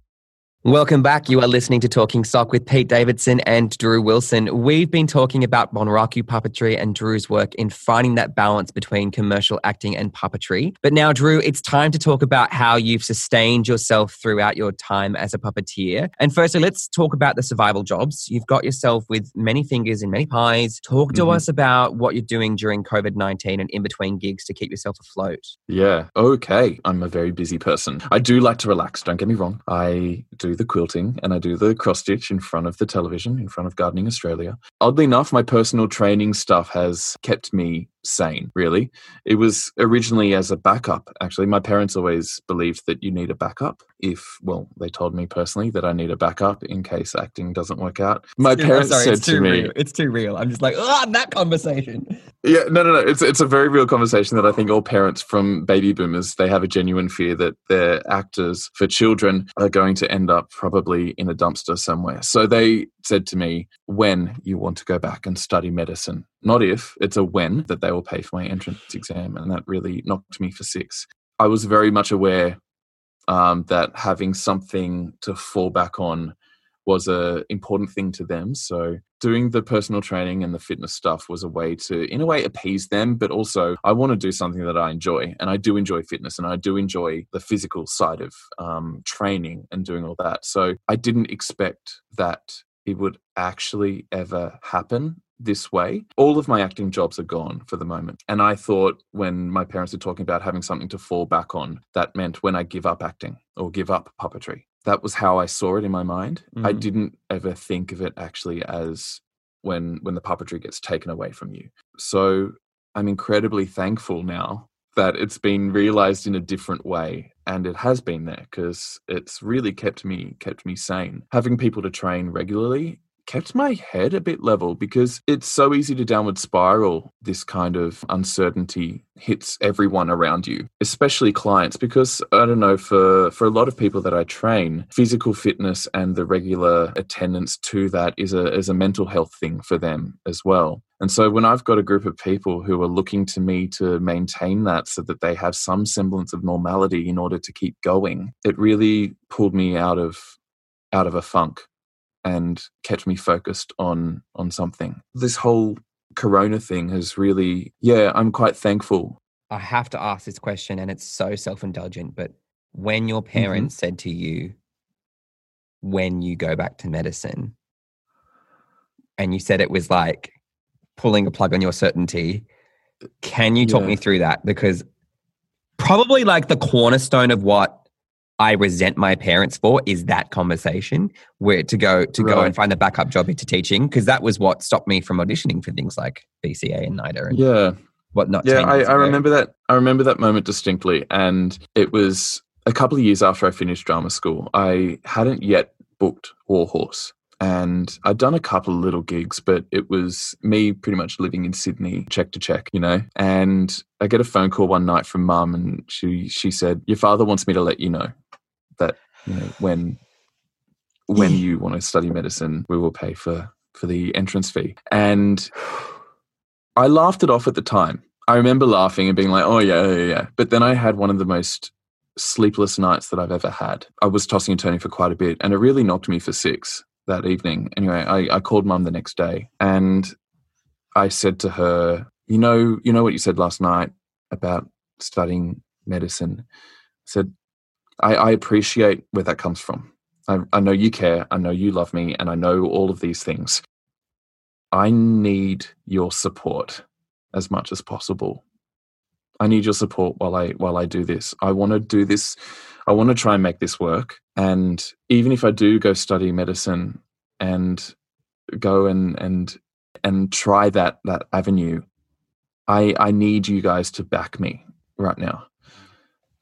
Welcome back. You are listening to Talking Sock with Pete Davidson and Drew Wilson. We've been talking about Bunraku puppetry and Drew's work in finding that balance between commercial acting and puppetry. But now, Drew, it's time to talk about how you've sustained yourself throughout your time as a puppeteer. And firstly, let's talk about the survival jobs. You've got yourself with many fingers in many pies. Talk to mm-hmm. us about what you're doing during COVID 19 and in between gigs to keep yourself afloat. Yeah, okay. I'm a very busy person. I do like to relax, don't get me wrong. I do the quilting and I do the cross stitch in front of the television, in front of Gardening Australia. Oddly enough, my personal training stuff has kept me sane, really. It was originally as a backup, actually. My parents always believed that you need a backup if, well, they told me personally that I need a backup in case acting doesn't work out. My parents sorry, said it's to me, real. It's too real. I'm just like, ah, that conversation. yeah, no, no, no. It's it's a very real conversation that I think all parents from baby boomers they have a genuine fear that their actors for children are going to end up probably in a dumpster somewhere. So they said to me, "When you want to go back and study medicine, not if it's a when that they will pay for my entrance exam," and that really knocked me for six. I was very much aware um, that having something to fall back on was a important thing to them. So doing the personal training and the fitness stuff was a way to, in a way, appease them. But also, I want to do something that I enjoy, and I do enjoy fitness, and I do enjoy the physical side of um, training and doing all that. So I didn't expect that it would actually ever happen this way. All of my acting jobs are gone for the moment. And I thought when my parents were talking about having something to fall back on, that meant when I give up acting or give up puppetry. That was how I saw it in my mind. I Mhm. didn't ever think of it actually as when when the puppetry gets taken away from you. So I'm incredibly thankful now that it's been realized in a different way and it has been there because it's really kept me kept me sane having people to train regularly kept my head a bit level because it's so easy to downward spiral. This kind of uncertainty hits everyone around you especially clients because i don't know for for a lot of people that i train physical fitness and the regular attendance to that is a is a mental health thing for them as well. And so when I've got a group of people who are looking to me to maintain that so that they have some semblance of normality in order to keep going, it really pulled me out of out of a funk and kept me focused on on something. This whole corona thing has really yeah, I'm quite thankful. I have to ask this question, and it's so self indulgent, but when your Mm-hmm. parents said to you, when you go back to medicine, and you said it was like pulling a plug on your certainty, can you talk Yeah. me through that? Because probably like the cornerstone of what I resent my parents for is that conversation where to go to go and find a backup job into teaching because that was what stopped me from auditioning for things like VCA and NIDA and Yeah. whatnot. Yeah, I, I remember that. I remember that moment distinctly, and it was a couple of years after I finished drama school. I hadn't yet booked Warhorse, and I'd done a couple of little gigs, but it was me pretty much living in Sydney, check to check, you know. And I get a phone call one night from mum, and she she said, "Your father wants me to let you know you know when." When you want to study medicine, we will pay for for the entrance fee. And I laughed it off at the time. I remember laughing and being like, oh, yeah, yeah, yeah. But then I had one of the most sleepless nights that I've ever had. I was tossing and turning for quite a bit, and it really knocked me for six that evening. Anyway, I, I called mum the next day and I said to her, you know, you know what you said last night about studying medicine. I said, I, I appreciate where that comes from. I, I know you care. I know you love me, and I know all of these things. I need your support as much as possible. I need your support while I while I do this. I want to do this. I want to try and make this work. And even if I do go study medicine and go and and and try that that avenue, I I need you guys to back me right now.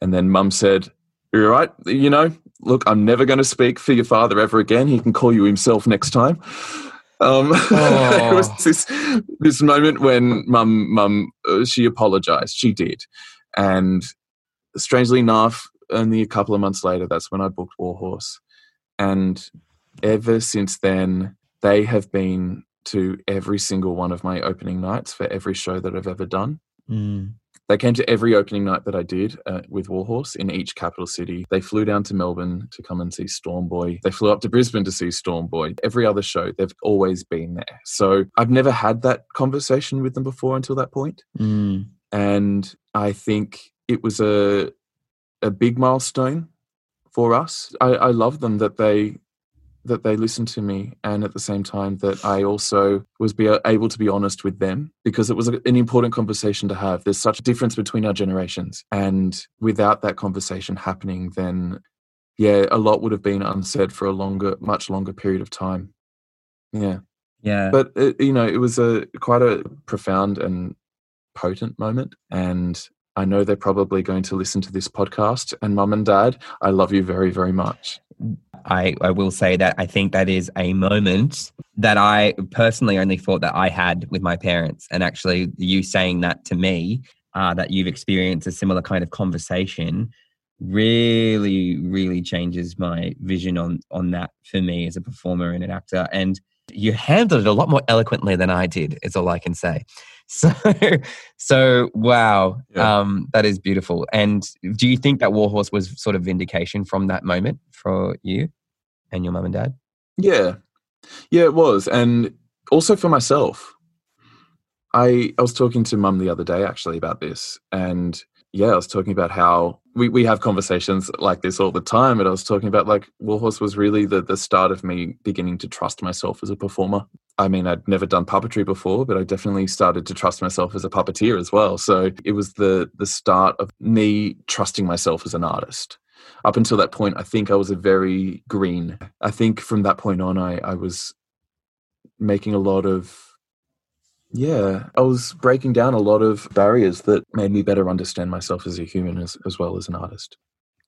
And then mum said, You're right, you know, look, I'm never going to speak for your father ever again. He can call you himself next time. Um, [laughs] there was Oh. this this moment when mum mum uh, she apologized. She did, and strangely enough, only a couple of months later, that's when I booked Warhorse, and ever since then, they have been to every single one of my opening nights for every show that I've ever done. They came to every opening night that I did uh, with Warhorse in each capital city. They flew down to Melbourne to come and see Stormboy. They flew up to Brisbane to see Stormboy. Every other show, they've always been there. So I've never had that conversation with them before until that point. And I think it was a a big milestone for us. I, I love them that they that they listened to me and at the same time that I also was be able to be honest with them because it was an important conversation to have. There's such a difference between our generations and without that conversation happening then yeah, a lot would have been unsaid for a longer, much longer period of time. Yeah, Yeah. but it, you know, it was a quite a profound and potent moment, and I know they're probably going to listen to this podcast. And mum and dad, I love you very, very much. I, I will say that I think that is a moment that I personally only thought that I had with my parents. And actually, you saying that to me, uh, that you've experienced a similar kind of conversation, really, really changes my vision on on that for me as a performer and an actor. And you handled it a lot more eloquently than I did. Is all I can say. So, [laughs] so wow, Yeah. um, that is beautiful. And do you think that Warhorse was sort of vindication from that moment for you and your mum and dad? Yeah, yeah, it was, and also for myself. I I was talking to mum the other day actually about this, and yeah, I was talking about how we, we have conversations like this all the time, and I was talking about like Warhorse was really the the start of me beginning to trust myself as a performer. I mean, I'd never done puppetry before, but I definitely started to trust myself as a puppeteer as well. So it was the the start of me trusting myself as an artist. Up until that point, I think I was a very green. I think from that point on, I, I was making a lot of yeah, I was breaking down a lot of barriers that made me better understand myself as a human as, as well as an artist.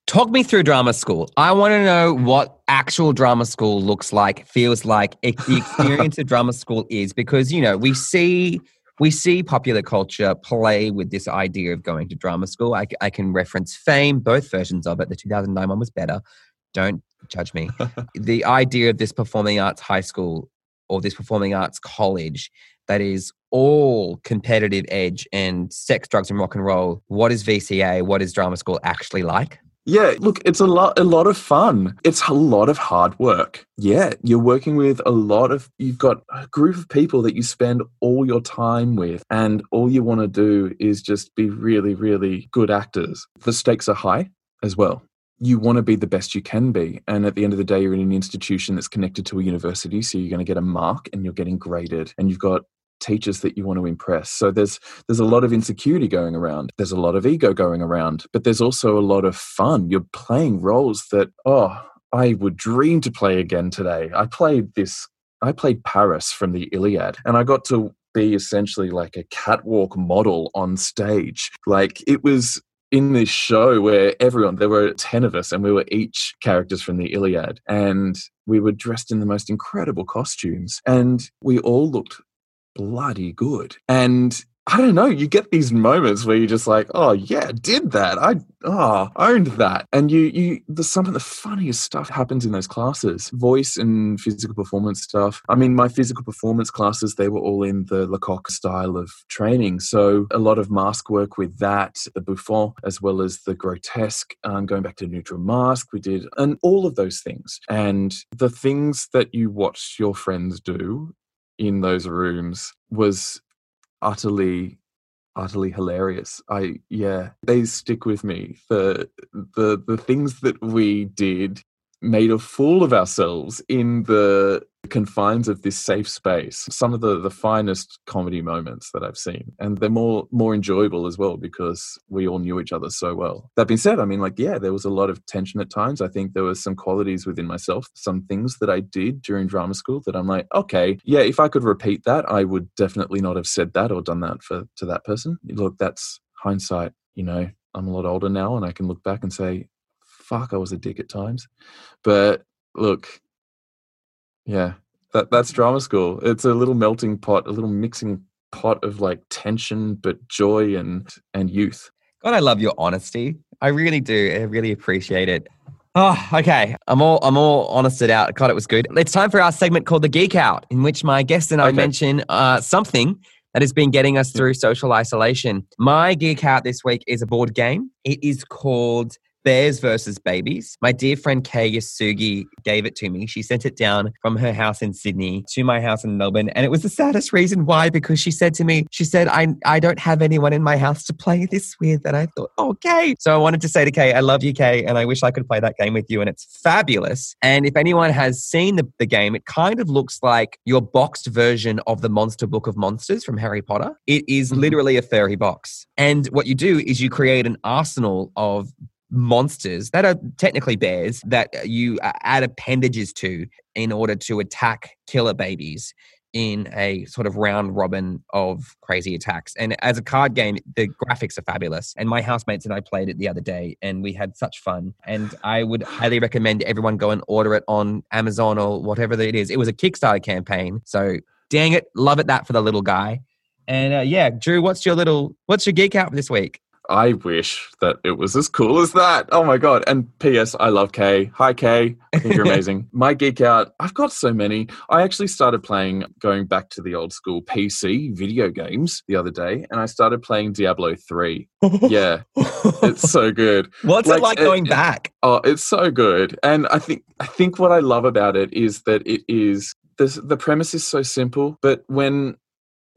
Talk me through drama school. I want to know what actual drama school looks like, feels like, if the [laughs] experience of drama school is, because you know we see we see popular culture play with this idea of going to drama school. I, I can reference Fame, both versions of it. The 2009 one was better. Don't judge me. [laughs] the idea of this performing arts high school or this performing arts college that is all competitive edge and sex, drugs, and rock and roll. What is VCA? What is drama school actually like? Yeah, look, it's a lot a lot of fun. It's a lot of hard work. Yeah, you're working with a lot of you've got a group of people that you spend all your time with and all you want to do is just be really really good actors. The stakes are high as well. You want to be the best you can be. And at the end of the day, you're in an institution that's connected to a university. So you're going to get a mark and you're getting graded. And you've got teachers that you want to impress. So there's there's a lot of insecurity going around. There's a lot of ego going around, but there's also a lot of fun. You're playing roles that oh, I would dream to play again today. I played this I played Paris from the Iliad and I got to be essentially like a catwalk model on stage. Like it was in this show where everyone there were 10 of us and we were each characters from the Iliad and we were dressed in the most incredible costumes and we all looked bloody good. And I don't know, you get these moments where you're just like, oh yeah, did that. I oh owned that. And you you the some of the funniest stuff happens in those classes. Voice and physical performance stuff. I mean, my physical performance classes, they were all in the Lecoq style of training. So a lot of mask work with that, the bouffon, as well as the grotesque, um, going back to neutral mask, we did and all of those things. And the things that you watch your friends do in those rooms was utterly utterly hilarious. I yeah they stick with me the the the things that we did made a fool of ourselves in the confines of this safe space. Some of the the finest comedy moments that i've seen. And they're more more enjoyable as well because we all knew each other so well. That being said i mean like yeah there was a lot of tension at times. I think there were some qualities within myself some things that i did during drama school that i'm like okay yeah if i could repeat that i would definitely not have said that or done that for to that person. Look that's hindsight you know. I'm a lot older now and i can look back and say fuck i was a dick at times but look yeah, that that's drama school. It's a little melting pot, a little mixing pot of like tension, but joy and and youth. God, I love your honesty. I really do. I really appreciate it. Oh, okay. I'm all I'm all honested out. God, it was good. It's time for our segment called the Geek Out, in which my guest and I Okay. mention uh, something that has been getting us through social isolation. My Geek Out this week is a board game. It is called Bears versus Babies. My dear friend Kay Yasugi gave it to me. She sent it down from her house in Sydney to my house in Melbourne. And it was the saddest reason why, because she said to me, she said, I, I don't have anyone in my house to play this with. And I thought, okay. So I wanted to say to Kay, I love you, Kay, and I wish I could play that game with you. And it's fabulous. And if anyone has seen the, the game, it kind of looks like your boxed version of the Monster Book of Monsters from Harry Potter. It is Mhm. literally a furry box. And what you do is you create an arsenal of monsters that are technically bears that you uh, add appendages to in order to attack killer babies in a sort of round robin of crazy attacks. And as a card game, the graphics are fabulous. And my housemates and I played it the other day and we had such fun. And I would highly recommend everyone go and order it on Amazon or whatever it is. It was a Kickstarter campaign. So dang it, love it that for the little guy. And uh, yeah, Drew, what's your little, what's your geek out this week? I wish that it was as cool as that. Oh my god! And P.S. I love Kay. Hi Kay. I think you're [laughs] amazing. my geek out. I've got so many. I actually started playing, going back to the old school PC video games the other day, and I started playing Diablo three. Yeah, [laughs] it's so good. What's Like, it like going it- back? Oh, it's so good. And I think I think what I love about it is that it is the the premise is so simple, but when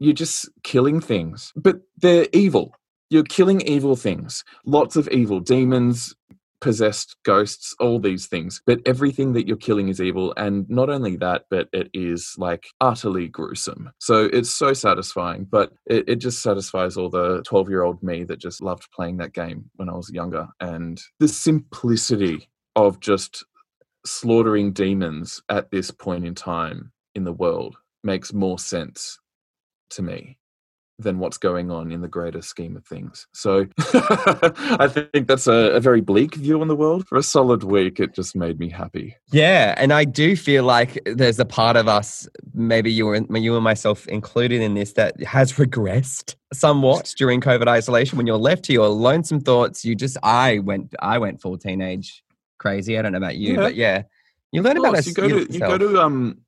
you're just killing things, but they're evil. You're killing evil things. Lots of evil demons, possessed ghosts, all these things. But everything that you're killing is evil. And not only that, but it is like utterly gruesome. So it's so satisfying, but it, it just satisfies all the 12 year old me that just loved playing that game when I was younger. And the simplicity of just slaughtering demons at this point in time in the world makes more sense to me than what's going on in the greater scheme of things. So [laughs] I think that's a, a very bleak view on the world. For a solid week, it just made me happy. Yeah, and I do feel like there's a part of us, maybe you and you and myself included in this, that has regressed somewhat during COVID isolation. When you're left to your lonesome thoughts, you just I went I went full teenage crazy. I don't know about you, Yeah. but yeah, you learn about us. you go to you go to um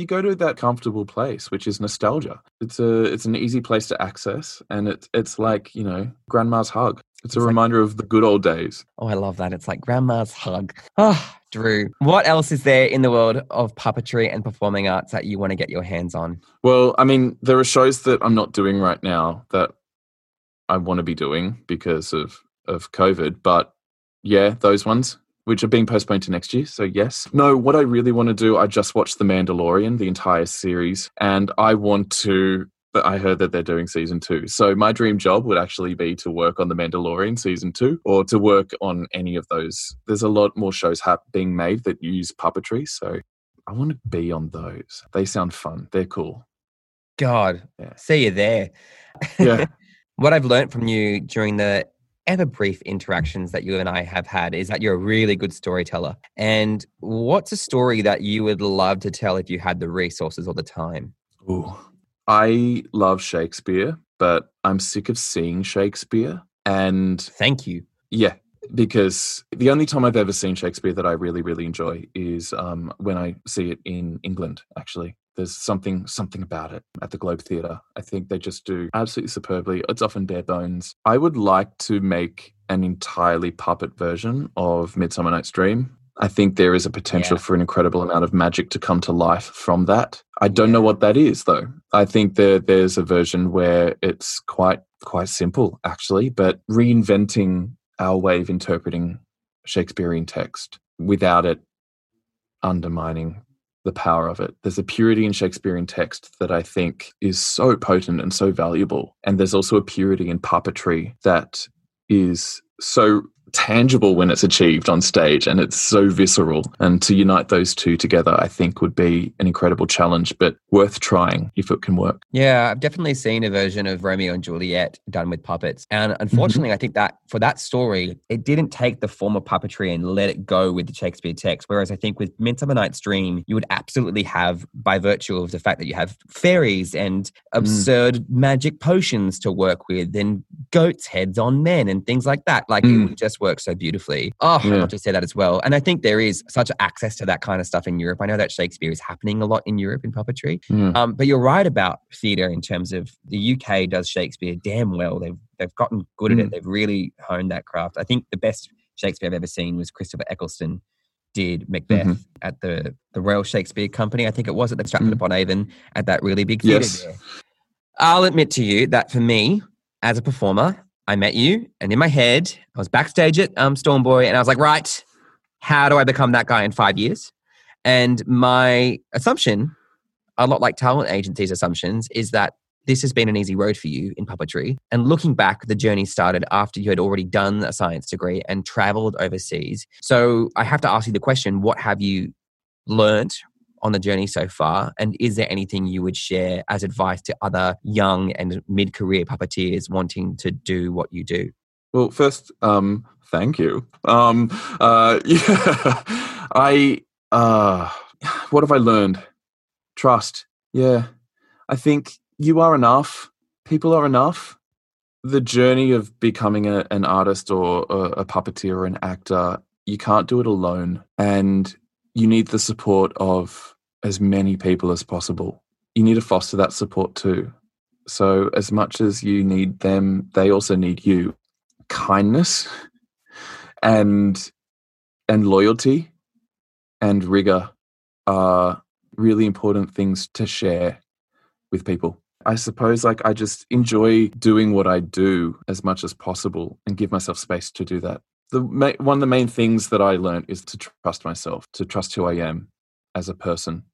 you go to that comfortable place which is nostalgia it's a it's an easy place to access and it's it's like you know grandma's hug it's, It's a like- reminder of the good old days Oh, I love that. It's like grandma's hug. Ah, Drew. What else is there in the world of puppetry and performing arts that you want to get your hands on? well i mean there are shows that i'm not doing right now that i want to be doing because of of covid but yeah those ones which are being postponed to next year so yes no what i really want to do i just watched the mandalorian the entire series and i want to but I heard that they're doing season two. So my dream job would actually be to work on the Mandalorian season two, or to work on any of those. There's a lot more shows hap- being made that use puppetry, so I want to be on those. They sound fun. They're cool. God, Yeah. see you there. Yeah. [laughs] what I've learned from you during the ever brief interactions that you and I have had is that you're a really good storyteller. And what's a story that you would love to tell if you had the resources or the time? Ooh. I love Shakespeare, but I'm sick of seeing Shakespeare. And Thank you. Yeah, because the only time I've ever seen Shakespeare that I really, really enjoy is um, when I see it in England. Actually, there's something something about it at the Globe Theatre. I think they just do absolutely superbly. It's often bare bones. I would like to make an entirely puppet version of Midsummer Night's Dream. I think there is a potential Yeah. for an incredible amount of magic to come to life from that. I don't know what that is though. I think there there's a version where it's quite quite simple actually, but reinventing our way of interpreting Shakespearean text without it undermining the power of it. There's a purity in Shakespearean text that I think is so potent and so valuable. And there's also a purity in puppetry that is so tangible when it's achieved on stage and it's so visceral. And to unite those two together, I think would be an incredible challenge, but worth trying if it can work. Yeah, I've definitely seen a version of Romeo and Juliet done with puppets. And unfortunately, I think that for that story, it didn't take the form of puppetry and let it go with the Shakespeare text. Whereas I think with Midsummer Night's Dream, you would absolutely have, by virtue of the fact that you have fairies and absurd magic potions to work with and goats' heads on men and things like that. Like it Mm. would just work so beautifully. Oh, Yeah. I'll just say that as well. And I think there is such access to that kind of stuff in Europe. I know that Shakespeare is happening a lot in Europe in puppetry. Mm. Um, but you're right about theatre in terms of the UK does Shakespeare damn well. They've they've gotten good at it. They've really honed that craft. I think the best Shakespeare I've ever seen was Christopher Eccleston did Macbeth Mhm. at the the Royal Shakespeare Company. I think it was at the Stratford upon Avon at that really big theatre Yes. there. I'll admit to you that for me as a performer, I met you, and in my head, I was backstage at um, Stormboy, and I was like, right, how do I become that guy in five years? And my assumption, a lot like talent agencies' assumptions, is that this has been an easy road for you in puppetry. And looking back, the journey started after you had already done a science degree and traveled overseas. So I have to ask you the question what have you learnt on the journey so far? And is there anything you would share as advice to other young and mid career puppeteers wanting to do what you do? Well, first, um, thank you. Um, uh, [laughs] yeah, I, uh, what have I learned? Trust. Yeah. I think you are enough. People are enough. The journey of becoming a, an artist or a, a puppeteer or an actor, you can't do it alone. And you need the support of as many people as possible. You need to foster that support too. So, as much as you need them, they also need you. Kindness and and loyalty and rigor are really important things to share with people. I suppose like I just enjoy doing what I do as much as possible and give myself space to do that. The one of the main things that I learned is to trust myself, to trust who I am as a person.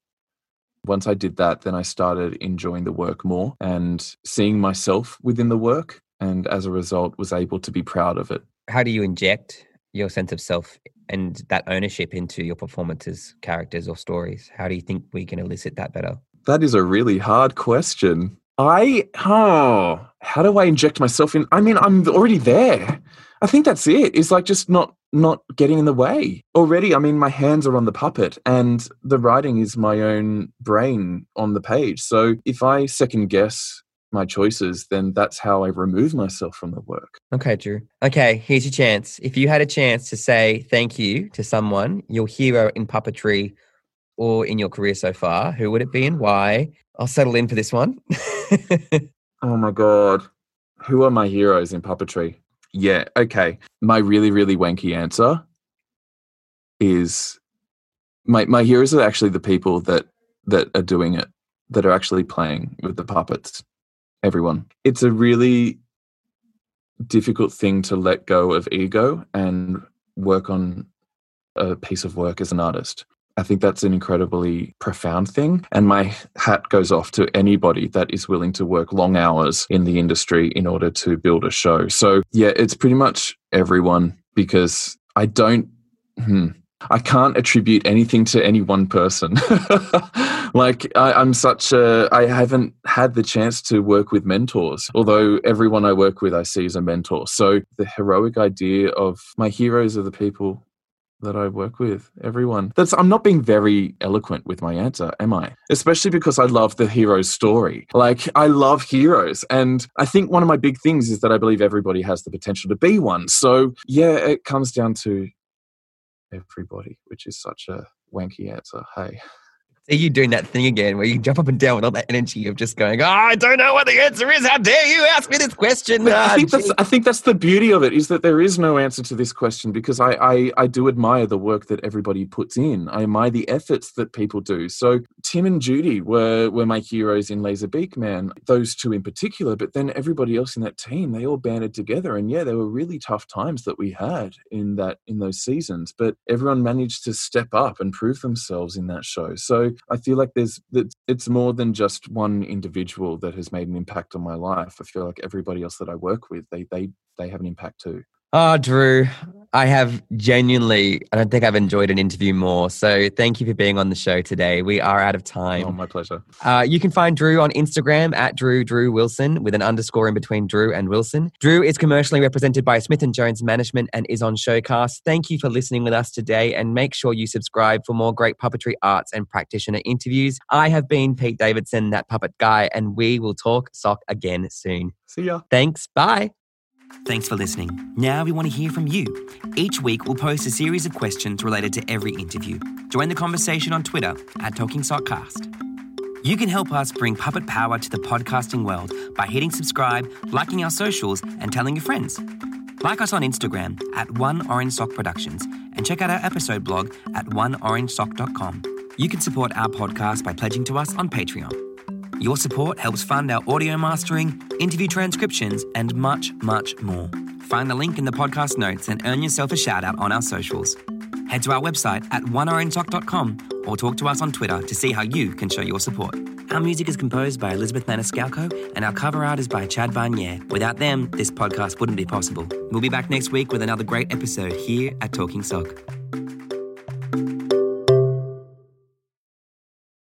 Once I did that, then I started enjoying the work more and seeing myself within the work and as a result was able to be proud of it. How do you inject your sense of self and that ownership into your performances, characters, or stories? How do you think we can elicit that better? That is a really hard question. I, oh, how do I inject myself in? I mean, I'm already there. I think that's it. It's like just not not getting in the way. Already, I mean, my hands are on the puppet and the writing is my own brain on the page. So if I second guess my choices, then that's how I remove myself from the work. Okay, Drew. Okay, here's your chance. If you had a chance to say thank you to someone, your hero in puppetry or in your career so far, who would it be and why? I'll settle in for this one. [laughs] oh my God. Who are my heroes in puppetry? Yeah, okay. My really, really wanky answer is my my heroes are actually the people that that are doing it, that are actually playing with the puppets everyone. It's a really difficult thing to let go of ego and work on a piece of work as an artist. I think that's an incredibly profound thing. And my hat goes off to anybody that is willing to work long hours in the industry in order to build a show. So, yeah, it's pretty much everyone because I don't, hmm, I can't attribute anything to any one person. [laughs] like I, am such a, I haven't had the chance to work with mentors, although everyone I work with I see as a mentor. So the heroic idea of my heroes are the people that I work with, everyone. That's I'm not being very eloquent with my answer, am I? Especially because I love the hero's story. Like I love heroes and I think one of my big things is that I believe everybody has the potential to be one. So, yeah, it comes down to everybody, which is such a wanky answer. Hey see you doing that thing again where you jump up and down with all that energy of just going, oh, I don't know what the answer is. How dare you ask me this question? I, ah, think that's, I think that's the beauty of it is that there is no answer to this question because I, I, I do admire the work that everybody puts in. I admire the efforts that people do. So Tim and Judy were, were my heroes in Laser Beak Man, those two in particular, but then everybody else in that team, they all banded together. And yeah, there were really tough times that we had in that in those seasons, but everyone managed to step up and prove themselves in that show. So I feel like there's it's more than just one individual that has made an impact on my life. I feel like everybody else that I work with, they they they have an impact too. Oh, Drew, I have genuinely, I don't think I've enjoyed an interview more. So thank you for being on the show today. We are out of time. Oh, my pleasure. Uh, you can find Drew on Instagram at Drew Drew Wilson with an underscore in between Drew and Wilson. Drew is commercially represented by Smith and Jones Management and is on Showcast. Thank you for listening with us today, and make sure you subscribe for more great puppetry arts and practitioner interviews. I have been Pete Davidson, that puppet guy, and we will talk sock again soon. See ya. Thanks. Bye. Thanks for listening. Now we want to hear from you. Each week, we'll post a series of questions related to every interview. Join the conversation on Twitter at Talking Sockcast. You can help us bring puppet power to the podcasting world by hitting subscribe, liking our socials, and telling your friends. Like us on Instagram at One Orange Sock Productions and check out our episode blog at oneorangesock.com. You can support our podcast by pledging to us on Patreon. Your support helps fund our audio mastering, interview transcriptions, and much, much more. Find the link in the podcast notes and earn yourself a shout out on our socials. Head to our website at oneorangesock.com or talk to us on Twitter to see how you can show your support. Our music is composed by Elizabeth Maniscalco, and our cover art is by Chad Barnier. Without them, this podcast wouldn't be possible. We'll be back next week with another great episode here at Talking Sock.